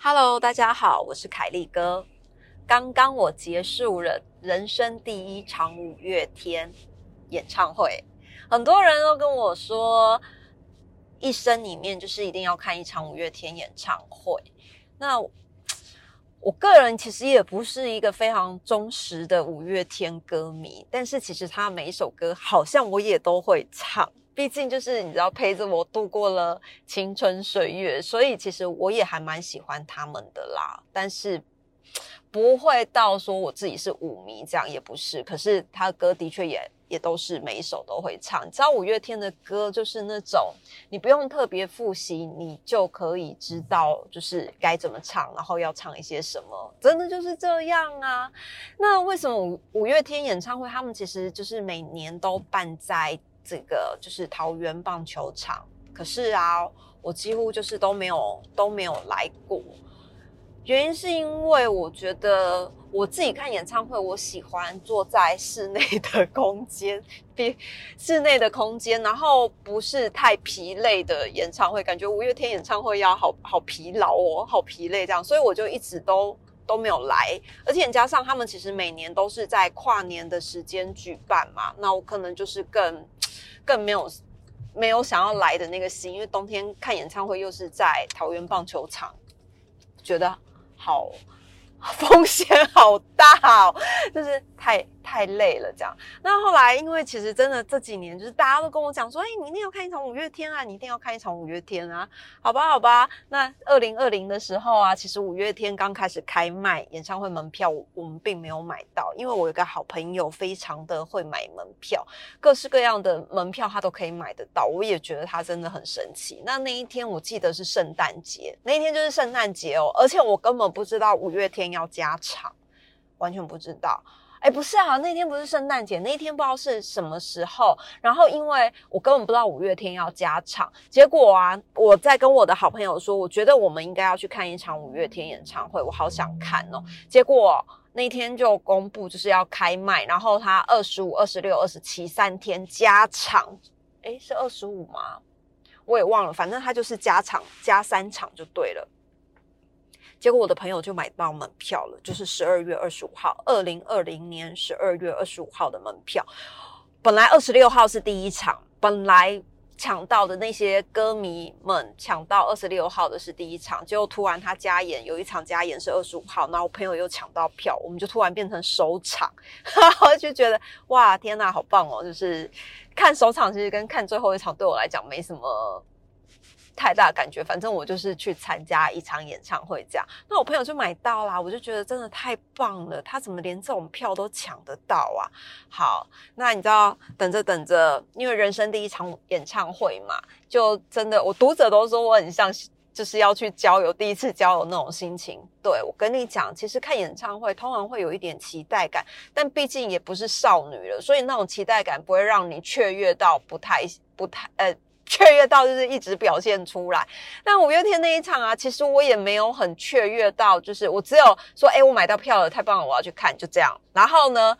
Hello，大家好，我是凯利哥。刚刚我结束了人生第一场五月天演唱会，很多人都跟我说，一生里面就是一定要看一场五月天演唱会。那我个人其实也不是一个非常忠实的五月天歌迷，但是其实他每一首歌好像我也都会唱。毕竟就是你知道陪着我度过了青春岁月，所以其实我也还蛮喜欢他们的啦。但是不会到说我自己是舞迷这样，也不是。可是他歌的确也也都是每一首都会唱。你知道五月天的歌就是那种你不用特别复习，你就可以知道就是该怎么唱，然后要唱一些什么，真的就是这样啊。那为什么五五月天演唱会他们其实就是每年都办在？这个就是桃园棒球场，可是啊，我几乎就是都没有都没有来过。原因是因为我觉得我自己看演唱会，我喜欢坐在室内的空间，比室内的空间，然后不是太疲累的演唱会。感觉五月天演唱会要好好疲劳哦，好疲累这样，所以我就一直都都没有来。而且加上他们其实每年都是在跨年的时间举办嘛，那我可能就是更。更没有没有想要来的那个心，因为冬天看演唱会又是在桃园棒球场，觉得好风险好大哦，就是太。太累了，这样。那后来，因为其实真的这几年，就是大家都跟我讲说，哎，你一定要看一场五月天啊，你一定要看一场五月天啊。好吧，好吧。那二零二零的时候啊，其实五月天刚开始开卖演唱会门票，我们并没有买到，因为我有个好朋友非常的会买门票，各式各样的门票他都可以买得到。我也觉得他真的很神奇。那那一天我记得是圣诞节，那一天就是圣诞节哦，而且我根本不知道五月天要加场，完全不知道。哎，不是啊，那天不是圣诞节，那天不知道是什么时候。然后因为我根本不知道五月天要加场，结果啊，我在跟我的好朋友说，我觉得我们应该要去看一场五月天演唱会，我好想看哦。结果那天就公布就是要开卖，然后他二十五、二十六、二十七三天加场，哎，是二十五吗？我也忘了，反正他就是加场加三场就对了。结果我的朋友就买到门票了，就是十二月二十五号，二零二零年十二月二十五号的门票。本来二十六号是第一场，本来抢到的那些歌迷们抢到二十六号的是第一场，结果突然他加演，有一场加演是二十五号，然后我朋友又抢到票，我们就突然变成首场，我 就觉得哇，天哪，好棒哦！就是看首场其实跟看最后一场对我来讲没什么。太大感觉，反正我就是去参加一场演唱会这样。那我朋友就买到啦，我就觉得真的太棒了。他怎么连这种票都抢得到啊？好，那你知道，等着等着，因为人生第一场演唱会嘛，就真的我读者都说我很像就是要去交友，第一次交友那种心情。对我跟你讲，其实看演唱会通常会有一点期待感，但毕竟也不是少女了，所以那种期待感不会让你雀跃到不太不太呃。雀跃到就是一直表现出来，但五月天那一场啊，其实我也没有很雀跃到，就是我只有说，哎，我买到票了，太棒了，我要去看，就这样。然后呢，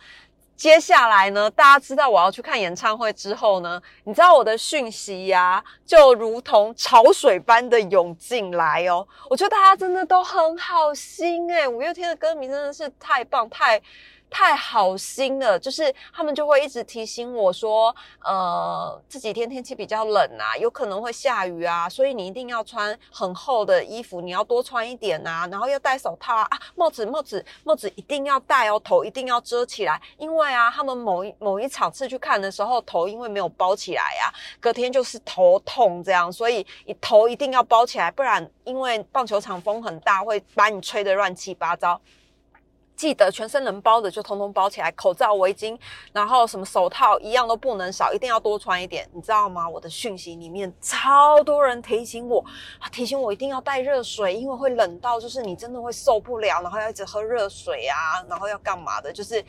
接下来呢，大家知道我要去看演唱会之后呢，你知道我的讯息呀，就如同潮水般的涌进来哦。我觉得大家真的都很好心诶五月天的歌迷真的是太棒太。太好心了，就是他们就会一直提醒我说，呃，这几天天气比较冷啊，有可能会下雨啊，所以你一定要穿很厚的衣服，你要多穿一点啊，然后要戴手套啊，啊，帽子帽子帽子一定要戴哦，头一定要遮起来，因为啊，他们某一某一场次去看的时候，头因为没有包起来呀，隔天就是头痛这样，所以你头一定要包起来，不然因为棒球场风很大，会把你吹得乱七八糟。记得全身能包的就通通包起来，口罩、围巾，然后什么手套一样都不能少，一定要多穿一点，你知道吗？我的讯息里面超多人提醒我，提醒我一定要带热水，因为会冷到就是你真的会受不了，然后要一直喝热水啊，然后要干嘛的？就是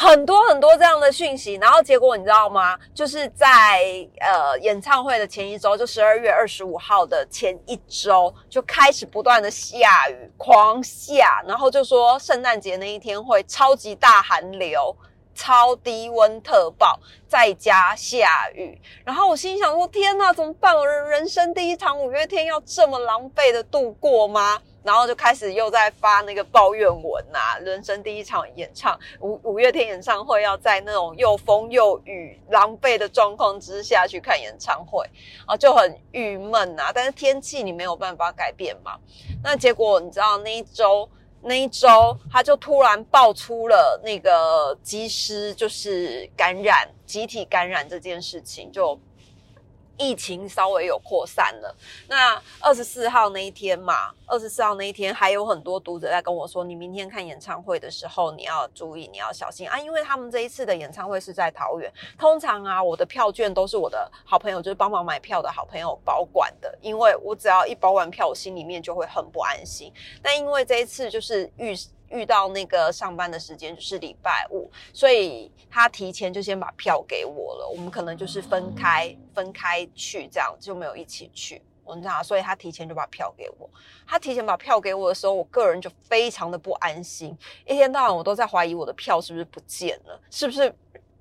很多很多这样的讯息，然后结果你知道吗？就是在呃演唱会的前一周，就十二月二十五号的前一周，就开始不断的下雨，狂下，然后就说圣诞节那一天会超级大寒流。超低温特暴，再加下雨，然后我心想说：天呐，怎么办？我人生第一场五月天要这么狼狈的度过吗？然后就开始又在发那个抱怨文啊，人生第一场演唱五五月天演唱会，要在那种又风又雨、狼狈的状况之下去看演唱会啊，就很郁闷啊。但是天气你没有办法改变嘛。那结果你知道那一周。那一周，他就突然爆出了那个机师就是感染、集体感染这件事情，就。疫情稍微有扩散了。那二十四号那一天嘛，二十四号那一天还有很多读者在跟我说：“你明天看演唱会的时候，你要注意，你要小心啊！因为他们这一次的演唱会是在桃园。通常啊，我的票券都是我的好朋友，就是帮忙买票的好朋友保管的。因为我只要一保完票，我心里面就会很不安心。但因为这一次就是遇。遇到那个上班的时间就是礼拜五，所以他提前就先把票给我了。我们可能就是分开分开去，这样就没有一起去。我知道，所以他提前就把票给我。他提前把票给我的时候，我个人就非常的不安心，一天到晚我都在怀疑我的票是不是不见了，是不是？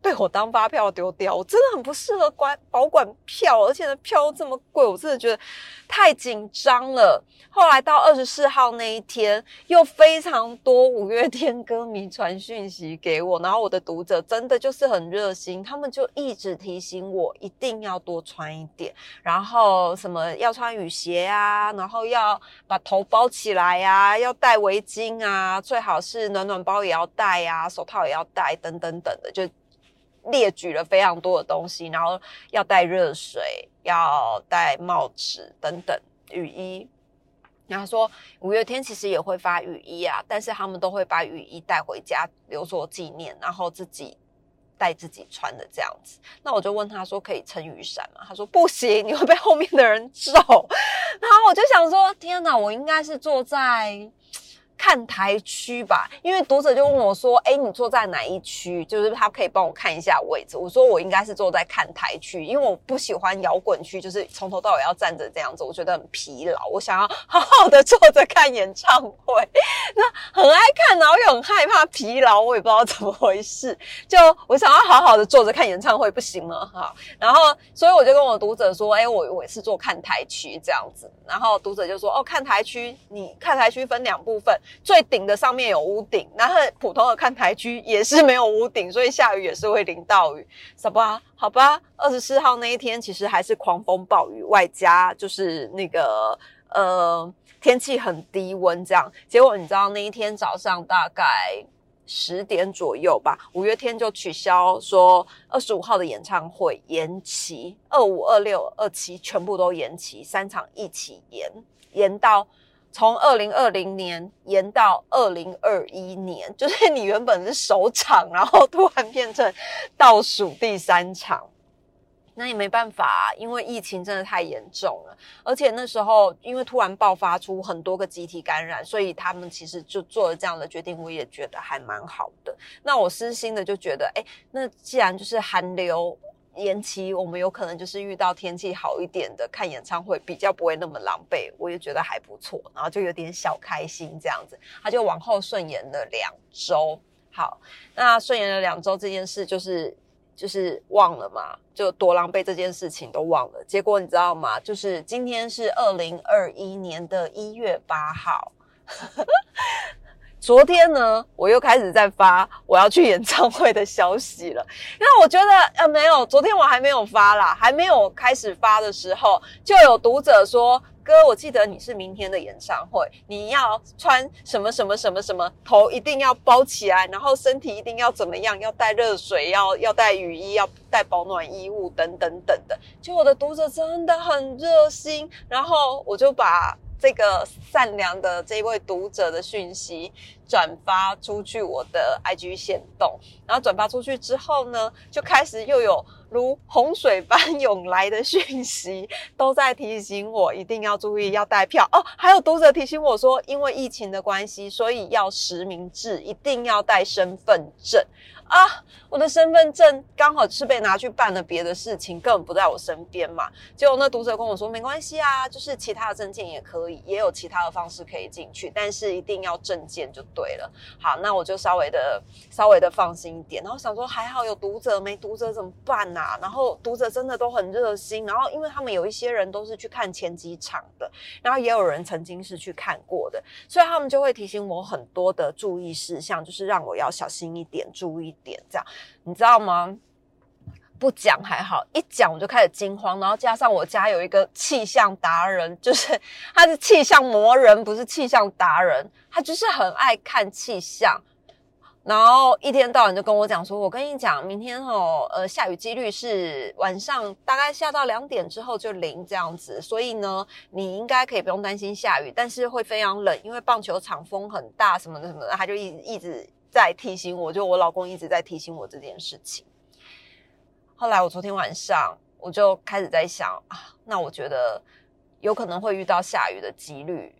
被我当发票丢掉，我真的很不适合管保管票，而且呢票这么贵，我真的觉得太紧张了。后来到二十四号那一天，又非常多五月天歌迷传讯息给我，然后我的读者真的就是很热心，他们就一直提醒我一定要多穿一点，然后什么要穿雨鞋啊，然后要把头包起来呀，要戴围巾啊，最好是暖暖包也要戴呀，手套也要戴，等等等的，就。列举了非常多的东西，然后要带热水，要戴帽子等等，雨衣。然后说五月天其实也会发雨衣啊，但是他们都会把雨衣带回家留作纪念，然后自己带自己穿的这样子。那我就问他说可以撑雨伞吗？他说不行，你会被后面的人揍。然后我就想说，天哪，我应该是坐在。看台区吧，因为读者就问我说：“哎，你坐在哪一区？就是他可以帮我看一下位置。”我说：“我应该是坐在看台区，因为我不喜欢摇滚区，就是从头到尾要站着这样子，我觉得很疲劳。我想要好好的坐着看演唱会，那很爱看，然后又很害怕疲劳，我也不知道怎么回事。就我想要好好的坐着看演唱会，不行吗？哈，然后所以我就跟我读者说：“哎，我我是坐看台区这样子。”然后读者就说：“哦，看台区，你看台区分两部分。”最顶的上面有屋顶，然后普通的看台区也是没有屋顶，所以下雨也是会淋到雨，好吧？好吧，二十四号那一天其实还是狂风暴雨，外加就是那个呃天气很低温这样。结果你知道那一天早上大概十点左右吧，五月天就取消说二十五号的演唱会延期，二五、二六、二七全部都延期，三场一起延，延到。从二零二零年延到二零二一年，就是你原本是首场，然后突然变成倒数第三场，那也没办法，因为疫情真的太严重了，而且那时候因为突然爆发出很多个集体感染，所以他们其实就做了这样的决定，我也觉得还蛮好的。那我私心的就觉得，哎，那既然就是寒流。延期，我们有可能就是遇到天气好一点的看演唱会，比较不会那么狼狈，我也觉得还不错，然后就有点小开心这样子，他就往后顺延了两周。好，那顺延了两周这件事就是就是忘了嘛，就多狼狈这件事情都忘了。结果你知道吗？就是今天是二零二一年的一月八号。昨天呢，我又开始在发我要去演唱会的消息了。那我觉得呃没有，昨天我还没有发啦，还没有开始发的时候，就有读者说：“哥，我记得你是明天的演唱会，你要穿什么什么什么什么，头一定要包起来，然后身体一定要怎么样，要带热水，要要带雨衣，要带保暖衣物等等等的。”就我的读者真的很热心，然后我就把。这个善良的这位读者的讯息转发出去，我的 IG 线动，然后转发出去之后呢，就开始又有如洪水般涌来的讯息，都在提醒我一定要注意要带票哦。还有读者提醒我说，因为疫情的关系，所以要实名制，一定要带身份证。啊，我的身份证刚好是被拿去办了别的事情，根本不在我身边嘛。结果那读者跟我说，没关系啊，就是其他的证件也可以，也有其他的方式可以进去，但是一定要证件就对了。好，那我就稍微的稍微的放心一点。然后想说，还好有读者，没读者怎么办呐？然后读者真的都很热心，然后因为他们有一些人都是去看前几场的，然后也有人曾经是去看过的，所以他们就会提醒我很多的注意事项，就是让我要小心一点，注意。点这样，你知道吗？不讲还好，一讲我就开始惊慌。然后加上我家有一个气象达人，就是他是气象魔人，不是气象达人，他就是很爱看气象。然后一天到晚就跟我讲说：“我跟你讲，明天哦，呃，下雨几率是晚上大概下到两点之后就零这样子。所以呢，你应该可以不用担心下雨，但是会非常冷，因为棒球场风很大什么的什么的。”他就一直一直。在提醒我，就我老公一直在提醒我这件事情。后来我昨天晚上我就开始在想啊，那我觉得有可能会遇到下雨的几率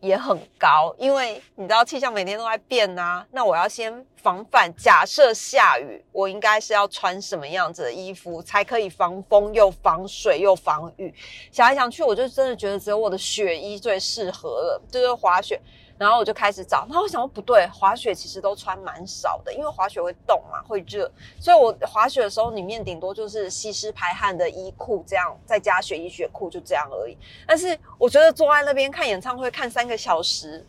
也很高，因为你知道气象每天都在变啊。那我要先防范，假设下雨，我应该是要穿什么样子的衣服才可以防风又防水又防雨？想来想去，我就真的觉得只有我的雪衣最适合了，就是滑雪。然后我就开始找，然后我想说不对，滑雪其实都穿蛮少的，因为滑雪会冻嘛，会热，所以我滑雪的时候里面顶多就是吸湿排汗的衣裤这样，再加雪衣雪裤就这样而已。但是我觉得坐在那边看演唱会看三个小时，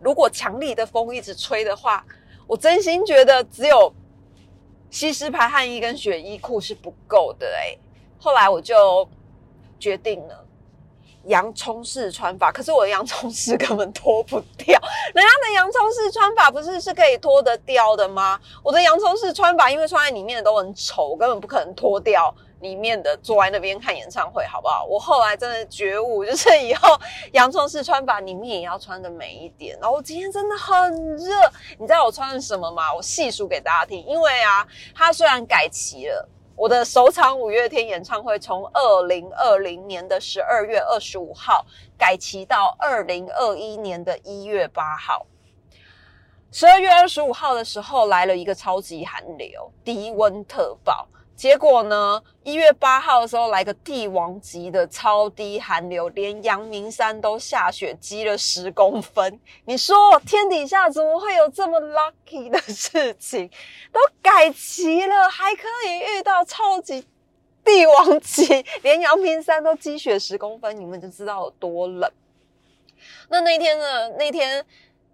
如果强力的风一直吹的话，我真心觉得只有吸湿排汗衣跟雪衣裤是不够的哎。后来我就决定了。洋葱式穿法，可是我的洋葱式根本脱不掉。人家的洋葱式穿法不是是可以脱得掉的吗？我的洋葱式穿法，因为穿在里面的都很丑，根本不可能脱掉里面的。坐在那边看演唱会，好不好？我后来真的觉悟，就是以后洋葱式穿法里面也要穿的美一点。然后今天真的很热，你知道我穿了什么吗？我细数给大家听，因为啊，它虽然改齐了。我的首场五月天演唱会从二零二零年的十二月二十五号改期到二零二一年的一月八号。十二月二十五号的时候来了一个超级寒流，低温特爆。结果呢？一月八号的时候来个帝王级的超低寒流，连阳明山都下雪积了十公分。你说天底下怎么会有这么 lucky 的事情？都改期了，还可以遇到超级帝王级，连阳明山都积雪十公分，你们就知道有多冷。那那天呢？那天。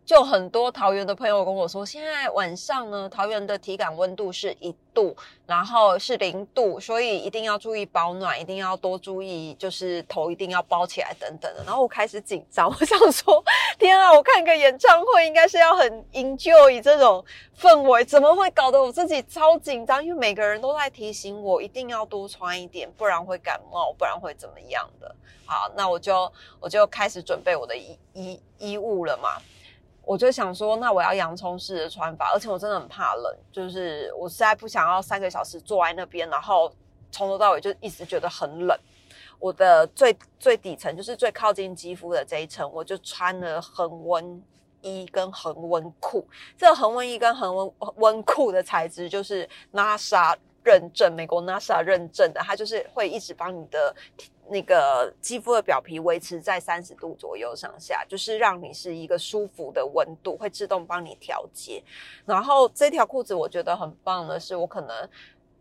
就很多桃园的朋友跟我说，现在晚上呢，桃园的体感温度是一度，然后是零度，所以一定要注意保暖，一定要多注意，就是头一定要包起来等等的。然后我开始紧张，我想说，天啊，我看个演唱会应该是要很 enjoy 这种氛围，怎么会搞得我自己超紧张？因为每个人都在提醒我一定要多穿一点，不然会感冒，不然会怎么样的。好，那我就我就开始准备我的衣衣衣物了嘛。我就想说，那我要洋葱式的穿法，而且我真的很怕冷，就是我实在不想要三个小时坐在那边，然后从头到尾就一直觉得很冷。我的最最底层就是最靠近肌肤的这一层，我就穿了恒温衣跟恒温裤。这个恒温衣跟恒温温裤的材质就是 NASA 认证，美国 NASA 认证的，它就是会一直帮你的。那个肌肤的表皮维持在三十度左右上下，就是让你是一个舒服的温度，会自动帮你调节。然后这条裤子我觉得很棒的是，我可能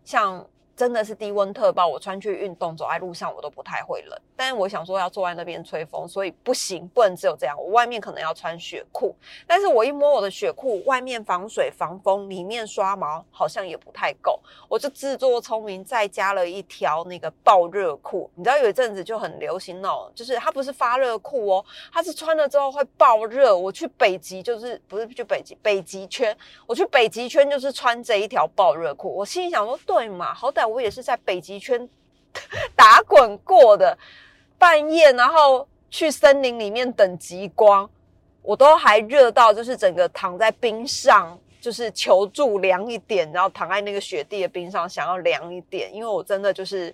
像。真的是低温特报，我穿去运动，走在路上我都不太会冷。但是我想说要坐在那边吹风，所以不行，不能只有这样。我外面可能要穿雪裤，但是我一摸我的雪裤，外面防水防风，里面刷毛好像也不太够。我就自作聪明，再加了一条那个爆热裤。你知道有一阵子就很流行那种，就是它不是发热裤哦，它是穿了之后会爆热。我去北极就是不是去北极，北极圈，我去北极圈就是穿这一条爆热裤。我心里想说，对嘛，好歹。我也是在北极圈 打滚过的，半夜然后去森林里面等极光，我都还热到就是整个躺在冰上就是求助凉一点，然后躺在那个雪地的冰上，想要凉一点，因为我真的就是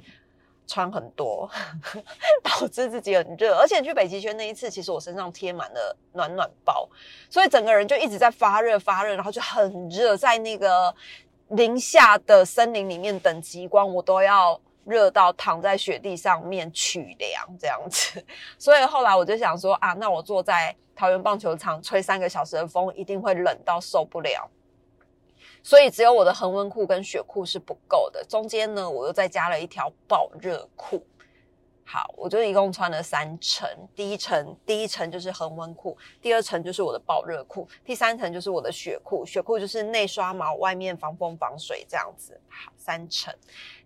穿很多，导致自己很热。而且去北极圈那一次，其实我身上贴满了暖暖包，所以整个人就一直在发热发热，然后就很热，在那个零下的森林里面等极光，我都要。热到躺在雪地上面取凉这样子，所以后来我就想说啊，那我坐在桃园棒球场吹三个小时的风，一定会冷到受不了。所以只有我的恒温裤跟雪裤是不够的，中间呢我又再加了一条爆热裤。好，我就一共穿了三层，第一层第一层就是恒温裤，第二层就是我的爆热裤，第三层就是我的雪裤。雪裤就是内刷毛，外面防风防水这样子。好，三层。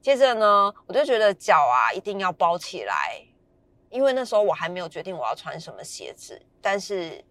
接着呢，我就觉得脚啊一定要包起来，因为那时候我还没有决定我要穿什么鞋子，但是。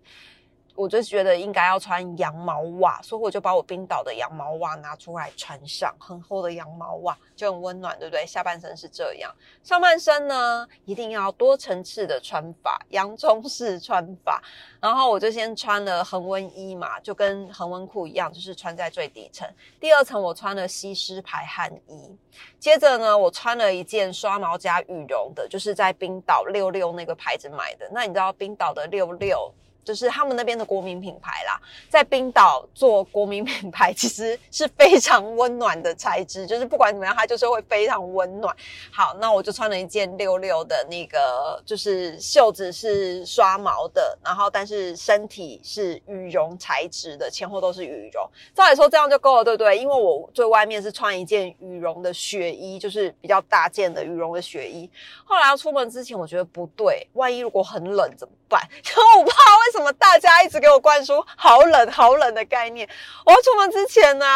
我就觉得应该要穿羊毛袜，所以我就把我冰岛的羊毛袜拿出来穿上，很厚的羊毛袜就很温暖，对不对？下半身是这样，上半身呢一定要多层次的穿法，洋葱式穿法。然后我就先穿了恒温衣嘛，就跟恒温裤一样，就是穿在最底层。第二层我穿了吸湿排汗衣，接着呢我穿了一件刷毛加羽绒的，就是在冰岛六六那个牌子买的。那你知道冰岛的六六？就是他们那边的国民品牌啦，在冰岛做国民品牌其实是非常温暖的材质，就是不管怎么样，它就是会非常温暖。好，那我就穿了一件六六的那个，就是袖子是刷毛的，然后但是身体是羽绒材质的，前后都是羽绒。照理说这样就够了，对不对？因为我最外面是穿一件羽绒的雪衣，就是比较大件的羽绒的雪衣。后来要出门之前，我觉得不对，万一如果很冷怎么办？因为我怕为为什么大家一直给我灌输好冷好冷的概念？我要出门之前呢，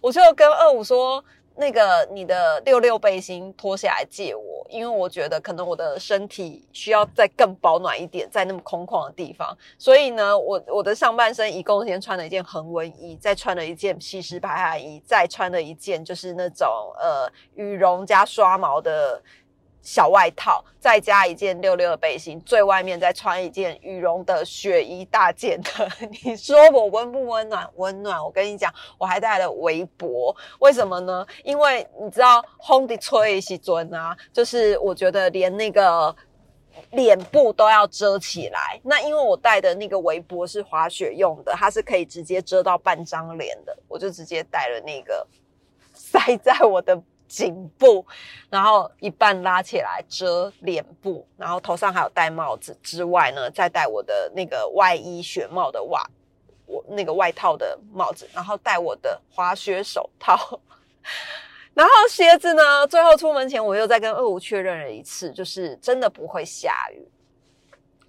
我就跟二五说，那个你的六六背心脱下来借我，因为我觉得可能我的身体需要再更保暖一点，在那么空旷的地方。所以呢，我我的上半身一共先穿了一件恒温衣，再穿了一件吸湿排汗衣，再穿了一件就是那种呃羽绒加刷毛的。小外套，再加一件六六的背心，最外面再穿一件羽绒的雪衣大件的。你说我温不温暖？温暖。我跟你讲，我还带了围脖。为什么呢？因为你知道，烘的吹西尊啊，就是我觉得连那个脸部都要遮起来。那因为我带的那个围脖是滑雪用的，它是可以直接遮到半张脸的，我就直接带了那个塞在我的。颈部，然后一半拉起来遮脸部，然后头上还有戴帽子之外呢，再戴我的那个外衣雪帽的袜，我那个外套的帽子，然后戴我的滑雪手套，然后鞋子呢，最后出门前我又再跟二五确认了一次，就是真的不会下雨。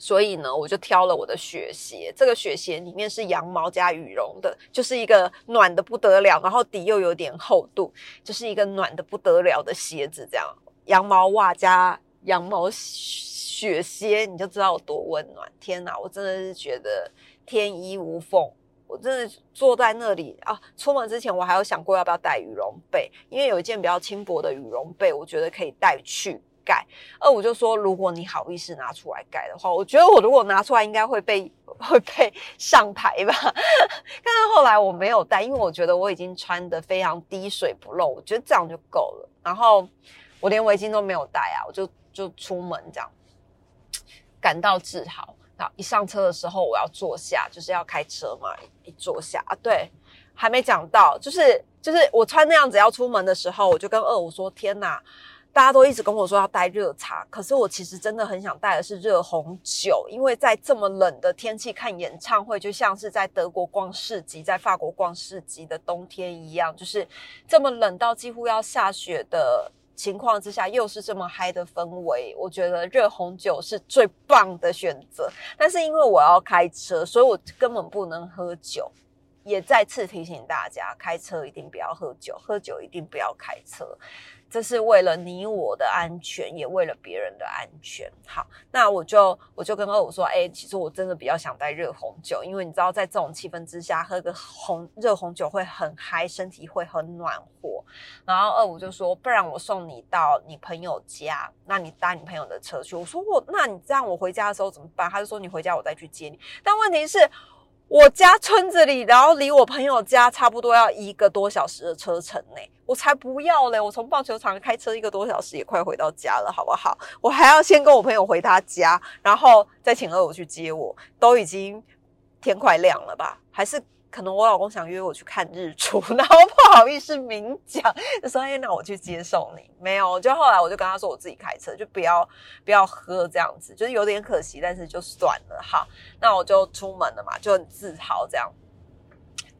所以呢，我就挑了我的雪鞋。这个雪鞋里面是羊毛加羽绒的，就是一个暖的不得了，然后底又有点厚度，就是一个暖的不得了的鞋子。这样，羊毛袜加羊毛雪鞋，你就知道有多温暖。天哪，我真的是觉得天衣无缝。我真的坐在那里啊，出门之前我还有想过要不要带羽绒被，因为有一件比较轻薄的羽绒被，我觉得可以带去。盖二五就说：“如果你好意思拿出来盖的话，我觉得我如果拿出来，应该会被会被上台吧。但是后来我没有带，因为我觉得我已经穿的非常滴水不漏，我觉得这样就够了。然后我连围巾都没有戴啊，我就就出门这样，感到自豪。然后一上车的时候，我要坐下，就是要开车嘛。一坐下啊，对，还没讲到，就是就是我穿那样子要出门的时候，我就跟二五说：天哪！”大家都一直跟我说要带热茶，可是我其实真的很想带的是热红酒，因为在这么冷的天气看演唱会，就像是在德国逛市集、在法国逛市集的冬天一样，就是这么冷到几乎要下雪的情况之下，又是这么嗨的氛围，我觉得热红酒是最棒的选择。但是因为我要开车，所以我根本不能喝酒。也再次提醒大家，开车一定不要喝酒，喝酒一定不要开车。这是为了你我的安全，也为了别人的安全。好，那我就我就跟二五说，哎，其实我真的比较想带热红酒，因为你知道，在这种气氛之下，喝个红热红酒会很嗨，身体会很暖和。然后二五就说，不然我送你到你朋友家，那你搭你朋友的车去。我说我，那你这样我回家的时候怎么办？他就说你回家我再去接你。但问题是。我家村子里，然后离我朋友家差不多要一个多小时的车程呢，我才不要嘞！我从棒球场开车一个多小时也快回到家了，好不好？我还要先跟我朋友回他家，然后再请二五去接我，都已经天快亮了吧？还是？可能我老公想约我去看日出，然后不好意思明讲，就说：“哎，那我去接送你。”没有，就后来我就跟他说：“我自己开车，就不要不要喝这样子，就是有点可惜，但是就算了。”哈，那我就出门了嘛，就很自豪这样。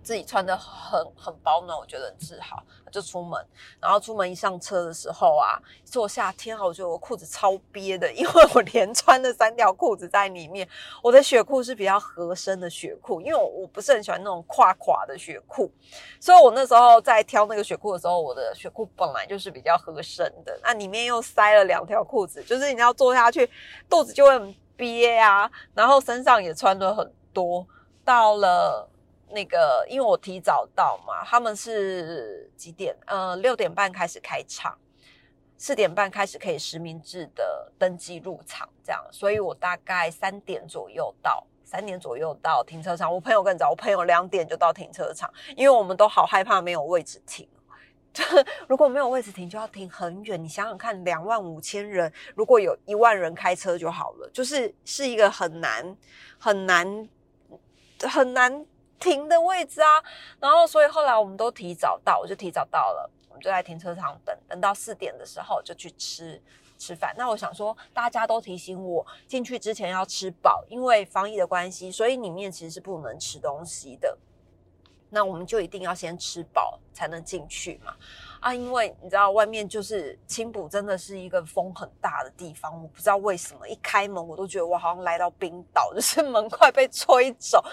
自己穿的很很保暖，我觉得很自豪，就出门。然后出门一上车的时候啊，坐夏天啊，我觉得我裤子超憋的，因为我连穿了三条裤子在里面。我的雪裤是比较合身的雪裤，因为我不是很喜欢那种垮垮的雪裤，所以我那时候在挑那个雪裤的时候，我的雪裤本来就是比较合身的，那里面又塞了两条裤子，就是你要坐下去，肚子就会很憋啊，然后身上也穿的很多，到了。那个，因为我提早到嘛，他们是几点？呃，六点半开始开场，四点半开始可以实名制的登记入场，这样，所以我大概三点左右到，三点左右到停车场。我朋友更早，我朋友两点就到停车场，因为我们都好害怕没有位置停，如果没有位置停，就要停很远。你想想看，两万五千人，如果有一万人开车就好了，就是是一个很难、很难、很难。停的位置啊，然后所以后来我们都提早到，我就提早到了，我们就在停车场等，等到四点的时候就去吃吃饭。那我想说，大家都提醒我进去之前要吃饱，因为防疫的关系，所以里面其实是不能吃东西的。那我们就一定要先吃饱才能进去嘛。啊，因为你知道外面就是青浦，真的是一个风很大的地方。我不知道为什么一开门，我都觉得我好像来到冰岛，就是门快被吹走，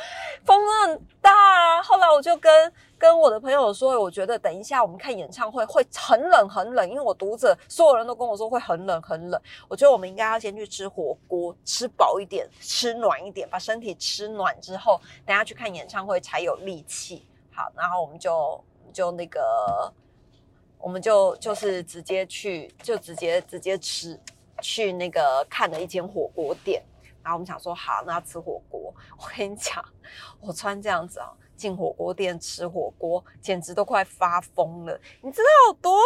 风很大。啊后来我就跟跟我的朋友说，我觉得等一下我们看演唱会会很冷很冷，因为我读者所有人都跟我说会很冷很冷。我觉得我们应该要先去吃火锅，吃饱一点，吃暖一点，把身体吃暖之后，等下去看演唱会才有力气。好，然后我们就就那个。我们就就是直接去，就直接直接吃，去那个看了一间火锅店，然后我们想说好，那吃火锅。我跟你讲，我穿这样子啊，进火锅店吃火锅，简直都快发疯了。你知道有多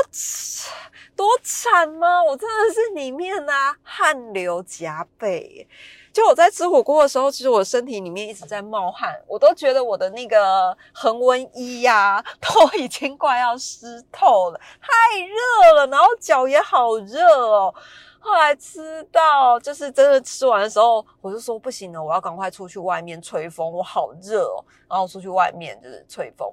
多惨吗？我真的是里面啊汗流浃背。就我在吃火锅的时候，其实我身体里面一直在冒汗，我都觉得我的那个恒温衣呀都已经快要湿透了，太热了，然后脚也好热哦。后来吃到就是真的吃完的时候，我就说不行了，我要赶快出去外面吹风，我好热哦。然后出去外面就是吹风。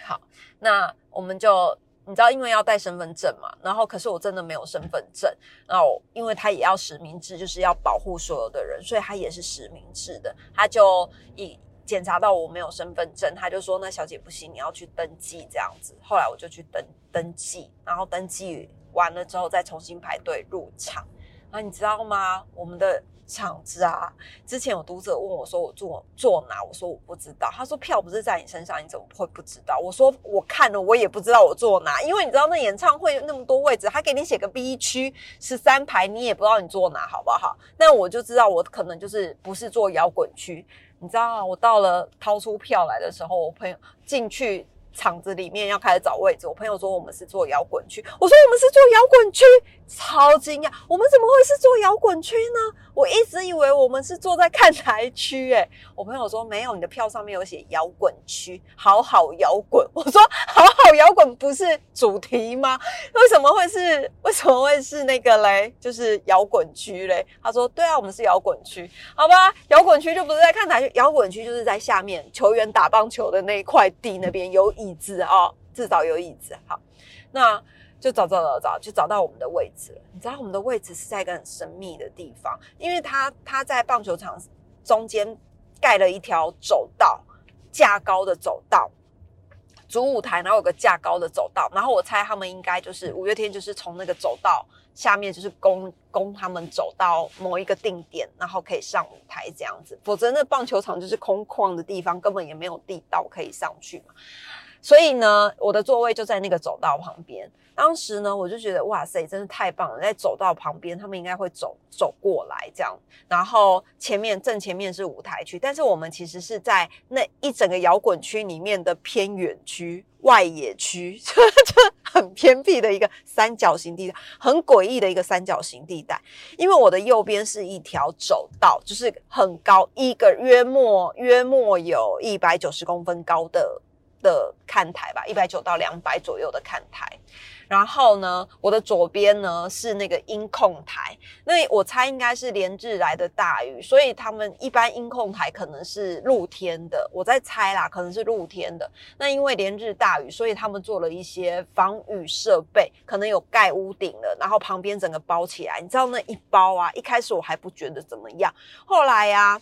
好，那我们就。你知道，因为要带身份证嘛，然后可是我真的没有身份证，然后因为他也要实名制，就是要保护所有的人，所以他也是实名制的。他就一检查到我没有身份证，他就说：“那小姐不行，你要去登记这样子。”后来我就去登登记，然后登记完了之后再重新排队入场。啊，你知道吗？我们的。场子啊！之前有读者问我说：“我坐坐哪？”我说：“我不知道。”他说：“票不是在你身上，你怎么会不知道？”我说：“我看了，我也不知道我坐哪，因为你知道那演唱会那么多位置，他给你写个 B 区十三排，你也不知道你坐哪，好不好？那我就知道我可能就是不是坐摇滚区。你知道，我到了掏出票来的时候，我朋友进去。场子里面要开始找位置，我朋友说我们是做摇滚区，我说我们是做摇滚区，超惊讶，我们怎么会是做摇滚区呢？我一直以为我们是坐在看台区，诶我朋友说没有，你的票上面有写摇滚区，好好摇滚。我说好好摇滚不是主题吗？为什么会是为什么会是那个嘞？就是摇滚区嘞？他说对啊，我们是摇滚区，好吧，摇滚区就不是在看台区，摇滚区就是在下面球员打棒球的那一块地那边有椅椅子哦，至少有椅子。好，那。就找找找找，就找到我们的位置了。你知道我们的位置是在一个很神秘的地方，因为他他在棒球场中间盖了一条走道，架高的走道，主舞台，然后有个架高的走道。然后我猜他们应该就是五月天，就是从那个走道下面就是供供他们走到某一个定点，然后可以上舞台这样子。否则那棒球场就是空旷的地方，根本也没有地道可以上去嘛。所以呢，我的座位就在那个走道旁边。当时呢，我就觉得哇塞，真的太棒了！在走道旁边，他们应该会走走过来这样。然后前面正前面是舞台区，但是我们其实是在那一整个摇滚区里面的偏远区、外野区，就 很偏僻的一个三角形地带，很诡异的一个三角形地带。因为我的右边是一条走道，就是很高，一个约莫约莫有一百九十公分高的。的看台吧，一百九到两百左右的看台。然后呢，我的左边呢是那个音控台，那我猜应该是连日来的大雨，所以他们一般音控台可能是露天的。我在猜啦，可能是露天的。那因为连日大雨，所以他们做了一些防雨设备，可能有盖屋顶了，然后旁边整个包起来。你知道那一包啊，一开始我还不觉得怎么样，后来呀。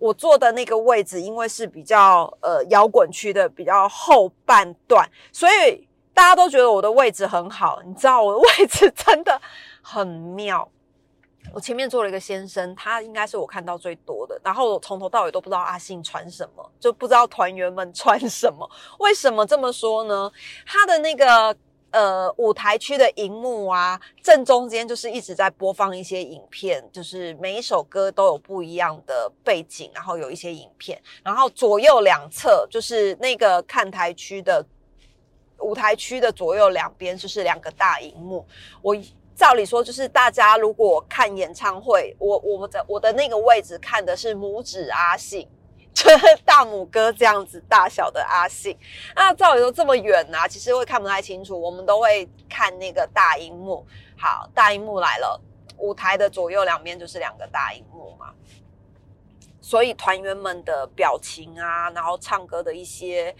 我坐的那个位置，因为是比较呃摇滚区的比较后半段，所以大家都觉得我的位置很好。你知道我的位置真的很妙。我前面坐了一个先生，他应该是我看到最多的。然后我从头到尾都不知道阿信穿什么，就不知道团员们穿什么。为什么这么说呢？他的那个。呃，舞台区的荧幕啊，正中间就是一直在播放一些影片，就是每一首歌都有不一样的背景，然后有一些影片，然后左右两侧就是那个看台区的舞台区的左右两边就是两个大荧幕。我照理说，就是大家如果看演唱会，我我的我的那个位置看的是拇指阿信。就是大拇哥这样子大小的阿信，那照理说这么远呐，其实会看不太清楚。我们都会看那个大荧幕。好，大荧幕来了，舞台的左右两边就是两个大荧幕嘛，所以团员们的表情啊，然后唱歌的一些。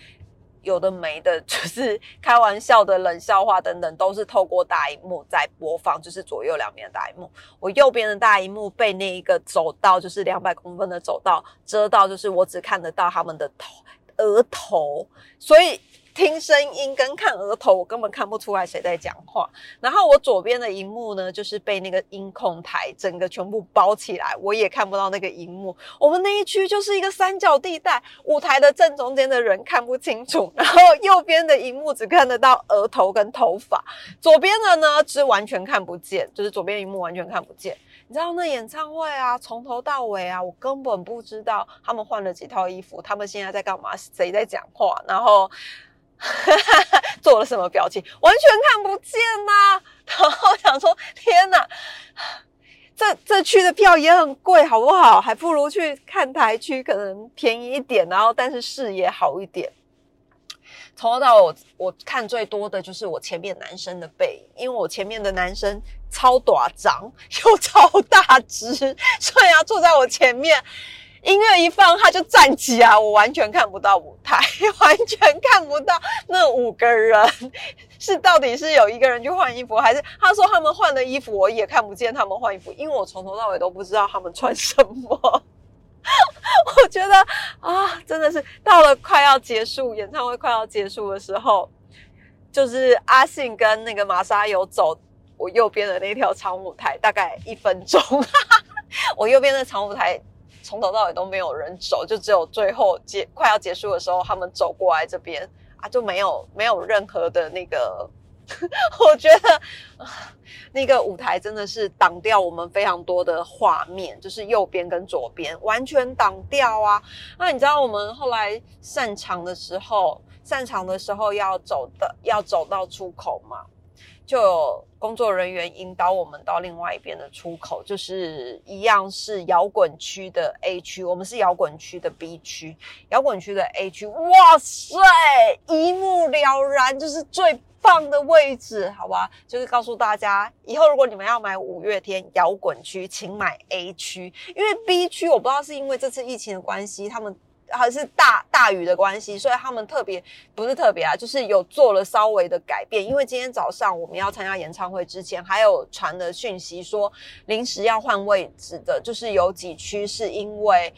有的没的，就是开玩笑的冷笑话等等，都是透过大荧幕在播放，就是左右两边的大荧幕。我右边的大荧幕被那一个走道，就是两百公分的走道遮到，就是我只看得到他们的头额头，所以。听声音跟看额头，我根本看不出来谁在讲话。然后我左边的荧幕呢，就是被那个音控台整个全部包起来，我也看不到那个荧幕。我们那一区就是一个三角地带，舞台的正中间的人看不清楚，然后右边的荧幕只看得到额头跟头发，左边的呢是完全看不见，就是左边荧幕完全看不见。你知道那演唱会啊，从头到尾啊，我根本不知道他们换了几套衣服，他们现在在干嘛，谁在讲话，然后。做了什么表情？完全看不见呐！然后想说：天哪，这这区的票也很贵，好不好？还不如去看台区，可能便宜一点，然后但是视野好一点。从头到尾，我我看最多的就是我前面男生的背影，因为我前面的男生超短长 又超大只，所以要坐在我前面。音乐一放，他就站起来，我完全看不到舞台，完全看不到那五个人是到底是有一个人去换衣服，还是他说他们换了衣服，我也看不见他们换衣服，因为我从头到尾都不知道他们穿什么。我觉得啊，真的是到了快要结束演唱会快要结束的时候，就是阿信跟那个玛莎有走我右边的那条长舞台，大概一分钟，我右边的长舞台。从头到尾都没有人走，就只有最后结快要结束的时候，他们走过来这边啊，就没有没有任何的那个，我觉得那个舞台真的是挡掉我们非常多的画面，就是右边跟左边完全挡掉啊。那你知道我们后来散场的时候，散场的时候要走的要走到出口吗？就有工作人员引导我们到另外一边的出口，就是一样是摇滚区的 A 区，我们是摇滚区的 B 区。摇滚区的 A 区，哇塞，一目了然，就是最棒的位置，好吧？就是告诉大家，以后如果你们要买五月天摇滚区，请买 A 区，因为 B 区我不知道是因为这次疫情的关系，他们。还是大大雨的关系，所以他们特别不是特别啊，就是有做了稍微的改变。因为今天早上我们要参加演唱会之前，还有传的讯息说临时要换位置的，就是有几区是因为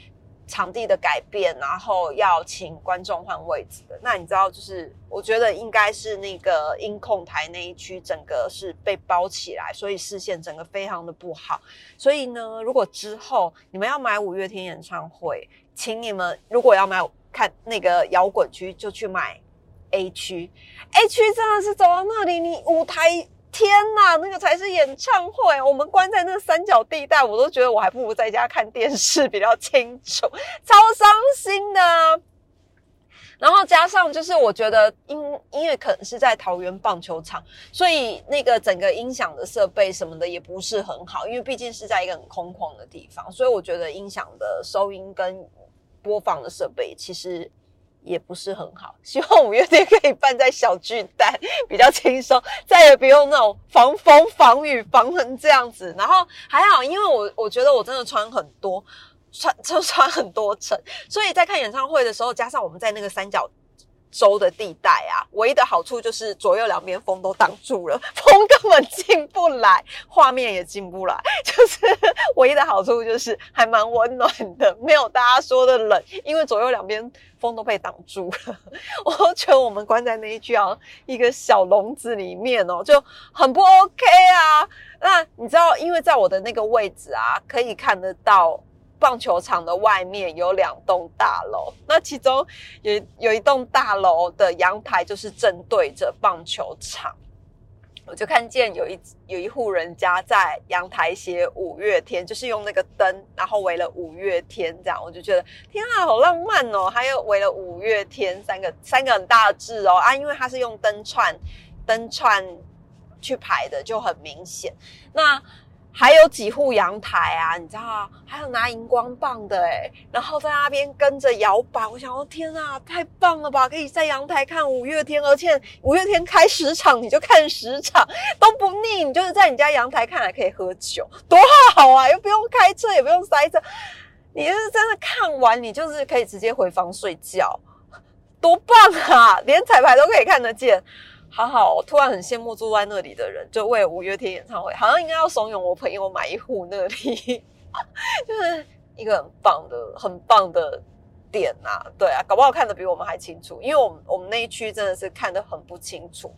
场地的改变，然后要请观众换位置的。那你知道，就是我觉得应该是那个音控台那一区整个是被包起来，所以视线整个非常的不好。所以呢，如果之后你们要买五月天演唱会，请你们如果要买看那个摇滚区，就去买 A 区，A 区真的是走到那里，你舞台天呐，那个才是演唱会。我们关在那三角地带，我都觉得我还不如在家看电视比较清楚，超伤心的。然后加上就是，我觉得因因为可能是在桃园棒球场，所以那个整个音响的设备什么的也不是很好，因为毕竟是在一个很空旷的地方，所以我觉得音响的收音跟播放的设备其实也不是很好。希望五月天可以办在小巨蛋，比较轻松，再也不用那种防风防雨防成这样子。然后还好，因为我我觉得我真的穿很多。穿就穿很多层，所以在看演唱会的时候，加上我们在那个三角洲的地带啊，唯一的好处就是左右两边风都挡住了，风根本进不来，画面也进不来，就是唯一的好处就是还蛮温暖的，没有大家说的冷，因为左右两边风都被挡住了。我觉得我们关在那一样一个小笼子里面哦，就很不 OK 啊。那你知道，因为在我的那个位置啊，可以看得到。棒球场的外面有两栋大楼，那其中有有一栋大楼的阳台就是正对着棒球场，我就看见有一有一户人家在阳台写五月天，就是用那个灯，然后围了五月天这样，我就觉得天啊，好浪漫哦！还有围了五月天三个三个很大的字哦啊，因为它是用灯串灯串去排的，就很明显。那还有几户阳台啊，你知道还有拿荧光棒的哎，然后在那边跟着摇摆。我想，哦天啊，太棒了吧！可以在阳台看五月天，而且五月天开十场你就看十场都不腻。你就是在你家阳台看，还可以喝酒，多好啊！又不用开车，也不用塞车。你是真的看完，你就是可以直接回房睡觉，多棒啊！连彩排都可以看得见。好好，我突然很羡慕住在那里的人，就为五月天演唱会，好像应该要怂恿我朋友买一户那里，就是一个很棒的、很棒的点呐。对啊，搞不好看的比我们还清楚，因为我们我们那一区真的是看得很不清楚。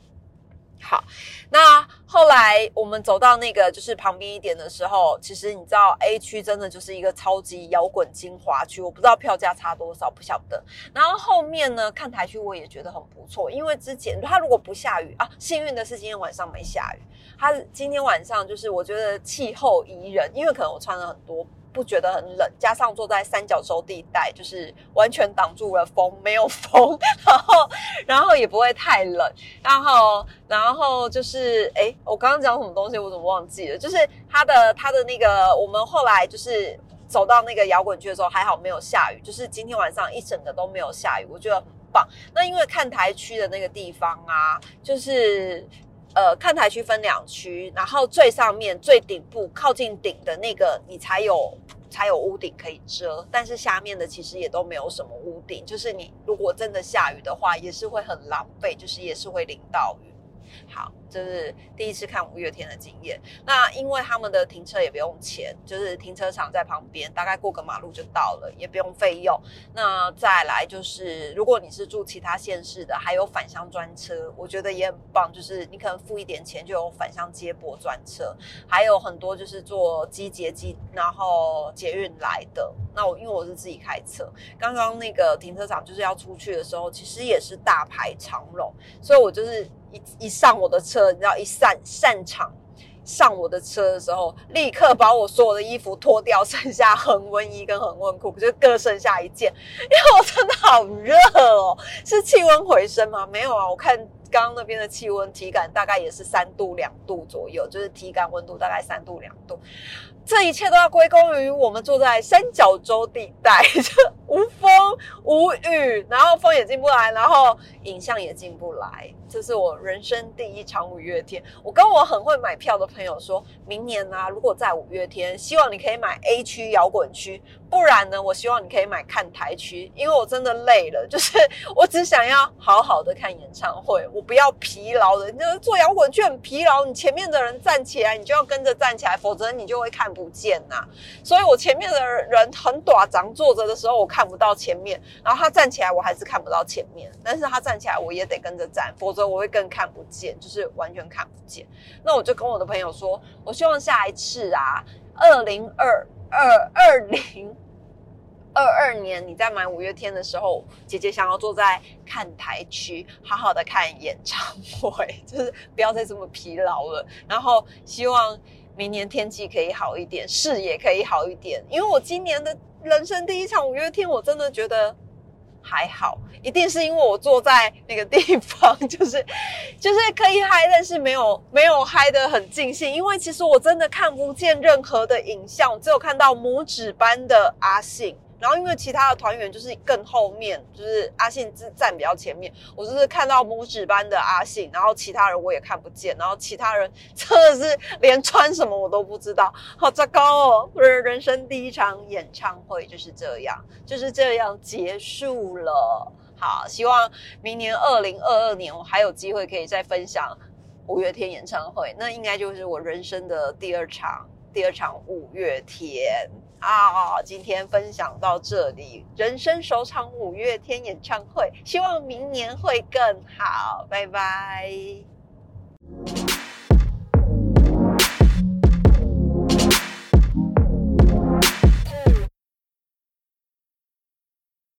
好，那后来我们走到那个就是旁边一点的时候，其实你知道 A 区真的就是一个超级摇滚精华区，我不知道票价差多少，不晓得。然后后面呢，看台区我也觉得很不错，因为之前它如果不下雨啊，幸运的是今天晚上没下雨。它今天晚上就是我觉得气候宜人，因为可能我穿了很多。不觉得很冷，加上坐在三角洲地带，就是完全挡住了风，没有风，然后然后也不会太冷，然后然后就是哎，我刚刚讲什么东西，我怎么忘记了？就是它的它的那个，我们后来就是走到那个摇滚区的时候，还好没有下雨，就是今天晚上一整个都没有下雨，我觉得很棒。那因为看台区的那个地方啊，就是。呃，看台区分两区，然后最上面最顶部靠近顶的那个，你才有才有屋顶可以遮，但是下面的其实也都没有什么屋顶，就是你如果真的下雨的话，也是会很狼狈，就是也是会淋到雨。好，这是第一次看五月天的经验。那因为他们的停车也不用钱，就是停车场在旁边，大概过个马路就到了，也不用费用。那再来就是，如果你是住其他县市的，还有返乡专车，我觉得也很棒。就是你可能付一点钱就有返乡接驳专车，还有很多就是坐机捷机，然后捷运来的。那我因为我是自己开车，刚刚那个停车场就是要出去的时候，其实也是大排长龙，所以我就是。一一上我的车，你知道，一散散场上我的车的时候，立刻把我所有的衣服脱掉，剩下恒温衣跟恒温裤，就各剩下一件，因为我真的好热哦。是气温回升吗？没有啊，我看刚刚那边的气温体感大概也是三度两度左右，就是体感温度大概三度两度。这一切都要归功于我们坐在三角洲地带，就无风无雨，然后风也进不来，然后影像也进不来。这是我人生第一场五月天。我跟我很会买票的朋友说，明年呢，如果在五月天，希望你可以买 A 区摇滚区，不然呢，我希望你可以买看台区，因为我真的累了，就是 我只想要好好的看演唱会，我不要疲劳的。你坐摇滚就很疲劳，你前面的人站起来，你就要跟着站起来，否则你就会看不见呐。所以我前面的人很短长坐着的时候，我看不到前面，然后他站起来，我还是看不到前面，但是他站起来，我也得跟着站，否则。我会更看不见，就是完全看不见。那我就跟我的朋友说，我希望下一次啊，二零二二二零二二年你在买五月天的时候，姐姐想要坐在看台区，好好的看演唱会，就是不要再这么疲劳了。然后希望明年天气可以好一点，视野可以好一点。因为我今年的人生第一场五月天，我真的觉得还好，一定是因为我坐在那个地方，就是就是可以嗨，但是没有没有嗨得很尽兴。因为其实我真的看不见任何的影像，只有看到拇指般的阿信。然后因为其他的团员就是更后面，就是阿信是站比较前面，我就是看到拇指般的阿信，然后其他人我也看不见，然后其他人 真的是连穿什么我都不知道，好糟糕哦！我的人生第一场演唱会就是这样，就是这样结束了。好，希望明年二零二二年我还有机会可以再分享五月天演唱会，那应该就是我人生的第二场。第二场五月天啊今天分享到这里人生首场五月天演唱会希望明年会更好拜拜。